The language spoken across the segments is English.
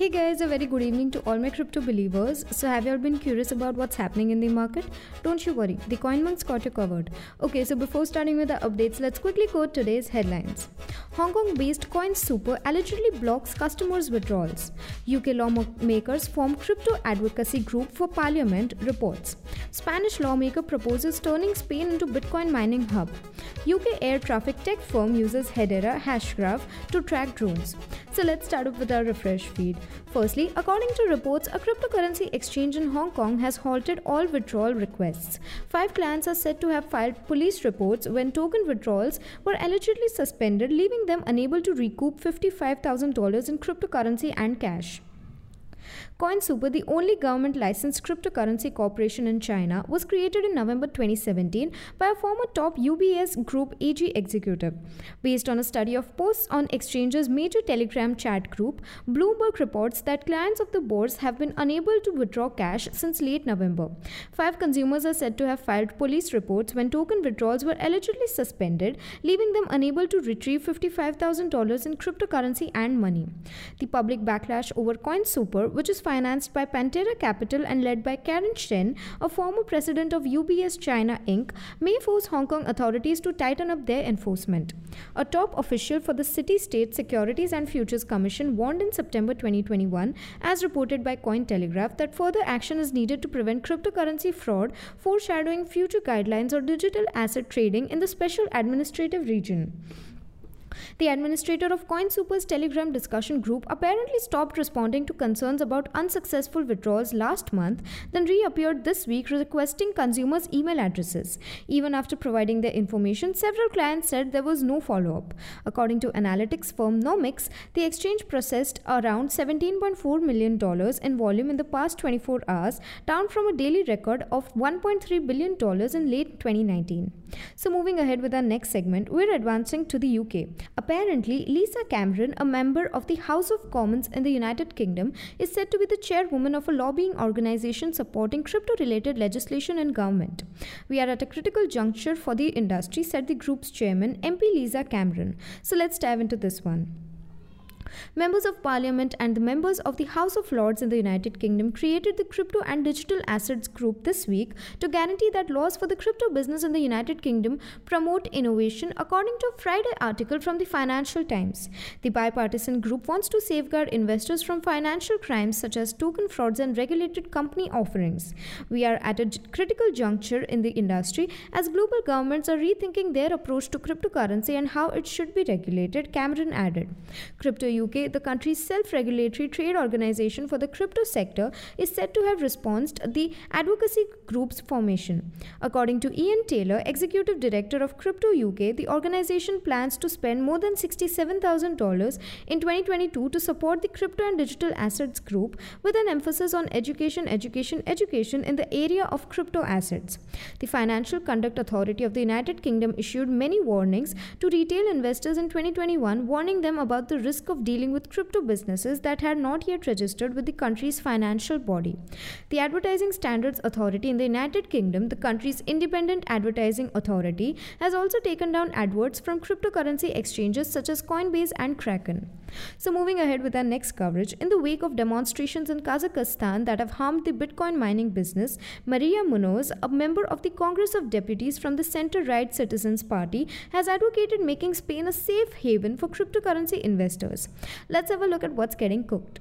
Hey guys, a very good evening to all my crypto believers. So, have you all been curious about what's happening in the market? Don't you worry, the CoinMonks got you covered. Okay, so before starting with the updates, let's quickly quote today's headlines. Hong Kong based CoinSuper allegedly blocks customers' withdrawals. UK lawmakers form crypto advocacy group for parliament, reports. Spanish lawmaker proposes turning Spain into Bitcoin mining hub. UK air traffic tech firm uses Hedera Hashgraph to track drones. So let's start off with our refresh feed. Firstly, according to reports, a cryptocurrency exchange in Hong Kong has halted all withdrawal requests. Five clients are said to have filed police reports when token withdrawals were allegedly suspended, leaving them unable to recoup $55,000 in cryptocurrency and cash. CoinSuper, the only government licensed cryptocurrency corporation in China, was created in November 2017 by a former top UBS Group AG executive. Based on a study of posts on exchanges' major Telegram chat group, Bloomberg reports that clients of the boards have been unable to withdraw cash since late November. Five consumers are said to have filed police reports when token withdrawals were allegedly suspended, leaving them unable to retrieve $55,000 in cryptocurrency and money. The public backlash over CoinSuper, which is financed by Pantera Capital and led by Karen Chen, a former president of UBS China Inc., may force Hong Kong authorities to tighten up their enforcement. A top official for the City State Securities and Futures Commission warned in September 2021, as reported by Cointelegraph, that further action is needed to prevent cryptocurrency fraud, foreshadowing future guidelines on digital asset trading in the Special Administrative Region. The administrator of CoinSuper's Telegram discussion group apparently stopped responding to concerns about unsuccessful withdrawals last month, then reappeared this week requesting consumers' email addresses. Even after providing their information, several clients said there was no follow up. According to analytics firm Nomics, the exchange processed around $17.4 million in volume in the past 24 hours, down from a daily record of $1.3 billion in late 2019. So, moving ahead with our next segment, we're advancing to the UK. Apparently, Lisa Cameron, a member of the House of Commons in the United Kingdom, is said to be the chairwoman of a lobbying organization supporting crypto related legislation in government. We are at a critical juncture for the industry, said the group's chairman, MP Lisa Cameron. So, let's dive into this one. Members of Parliament and the members of the House of Lords in the United Kingdom created the Crypto and Digital Assets Group this week to guarantee that laws for the crypto business in the United Kingdom promote innovation, according to a Friday article from the Financial Times. The bipartisan group wants to safeguard investors from financial crimes such as token frauds and regulated company offerings. We are at a critical juncture in the industry as global governments are rethinking their approach to cryptocurrency and how it should be regulated, Cameron added. Crypto UK, the country's self regulatory trade organization for the crypto sector, is said to have responded the advocacy group's formation. According to Ian Taylor, executive director of Crypto UK, the organization plans to spend more than $67,000 in 2022 to support the crypto and digital assets group with an emphasis on education, education, education in the area of crypto assets. The Financial Conduct Authority of the United Kingdom issued many warnings to retail investors in 2021, warning them about the risk of dealing with crypto businesses that had not yet registered with the country's financial body. The Advertising Standards Authority in the United Kingdom, the country's independent advertising authority, has also taken down adverts from cryptocurrency exchanges such as Coinbase and Kraken. So, moving ahead with our next coverage, in the wake of demonstrations in Kazakhstan that have harmed the Bitcoin mining business, Maria Munoz, a member of the Congress of Deputies from the center right Citizens Party, has advocated making Spain a safe haven for cryptocurrency investors. Let's have a look at what's getting cooked.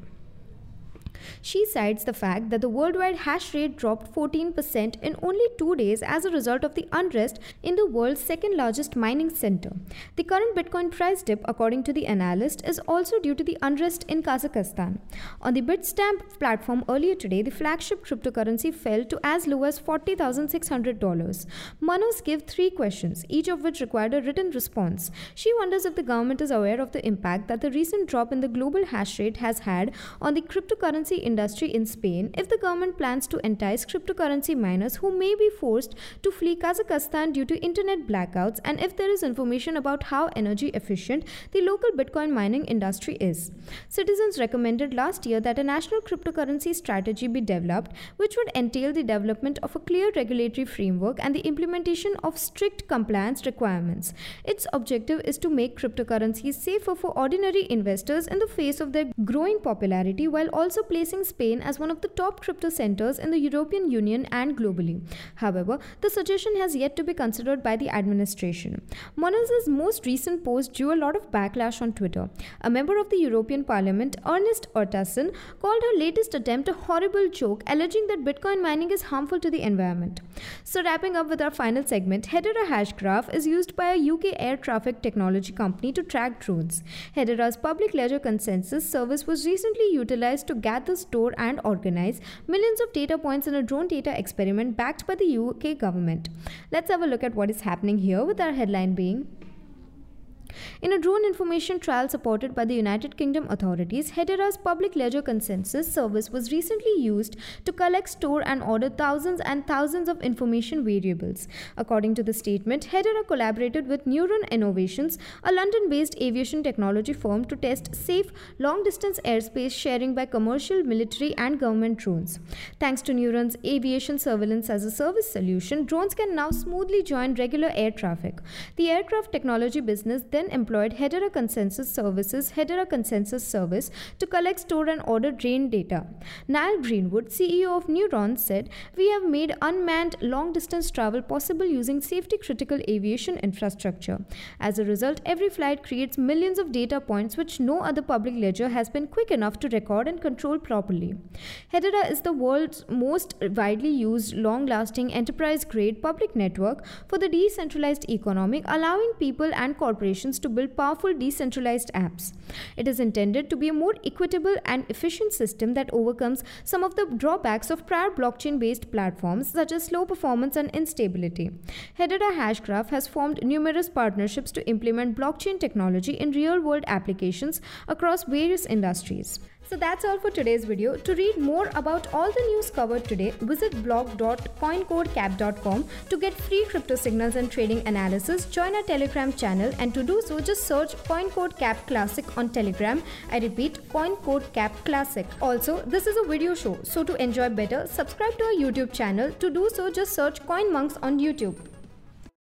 She cites the fact that the worldwide hash rate dropped 14% in only two days as a result of the unrest in the world's second largest mining center. The current Bitcoin price dip, according to the analyst, is also due to the unrest in Kazakhstan. On the Bitstamp platform earlier today, the flagship cryptocurrency fell to as low as $40,600. Munoz gave three questions, each of which required a written response. She wonders if the government is aware of the impact that the recent drop in the global hash rate has had on the cryptocurrency industry in Spain if the government plans to entice cryptocurrency miners who may be forced to flee Kazakhstan due to internet blackouts and if there is information about how energy efficient the local Bitcoin mining industry is. Citizens recommended last year that a national cryptocurrency strategy be developed, which would entail the development of a clear regulatory framework and the implementation of strict compliance requirements. Its objective is to make cryptocurrencies safer for ordinary investors in the face of their growing popularity while also Spain as one of the top crypto centers in the European Union and globally. However, the suggestion has yet to be considered by the administration. Munoz's most recent post drew a lot of backlash on Twitter. A member of the European Parliament, Ernest Urtasun, called her latest attempt a horrible joke, alleging that Bitcoin mining is harmful to the environment. So, wrapping up with our final segment, Hedera Hashgraph is used by a UK air traffic technology company to track drones. Hedera's public ledger consensus service was recently utilized to gather, store, and organize millions of data points in a drone data experiment backed by the UK government. Let's have a look at what is happening here with our headline being in a drone information trial supported by the United Kingdom authorities, Hedera's public ledger consensus service was recently used to collect, store, and order thousands and thousands of information variables. According to the statement, Hedera collaborated with Neuron Innovations, a London based aviation technology firm, to test safe long distance airspace sharing by commercial, military, and government drones. Thanks to Neuron's aviation surveillance as a service solution, drones can now smoothly join regular air traffic. The aircraft technology business then employed Hedera Consensus Services Hedera Consensus Service to collect, store, and order drain data. Niall Greenwood, CEO of Neuron, said, We have made unmanned long distance travel possible using safety critical aviation infrastructure. As a result, every flight creates millions of data points which no other public ledger has been quick enough to record and control properly. Hedera is the world's most widely used, long lasting, enterprise grade public network for the decentralized economy, allowing people and corporations to build powerful decentralized apps. It is intended to be a more equitable and efficient system that overcomes some of the drawbacks of prior blockchain based platforms such as slow performance and instability. Hedera Hashgraph has formed numerous partnerships to implement blockchain technology in real world applications across various industries. So that's all for today's video. To read more about all the news covered today, visit blog.coincodecap.com to get free crypto signals and trading analysis. Join our Telegram channel and to do so just search CoinCodeCap Classic on Telegram. I repeat CoinCodeCap Classic. Also, this is a video show, so to enjoy better, subscribe to our YouTube channel. To do so just search CoinMonks on YouTube.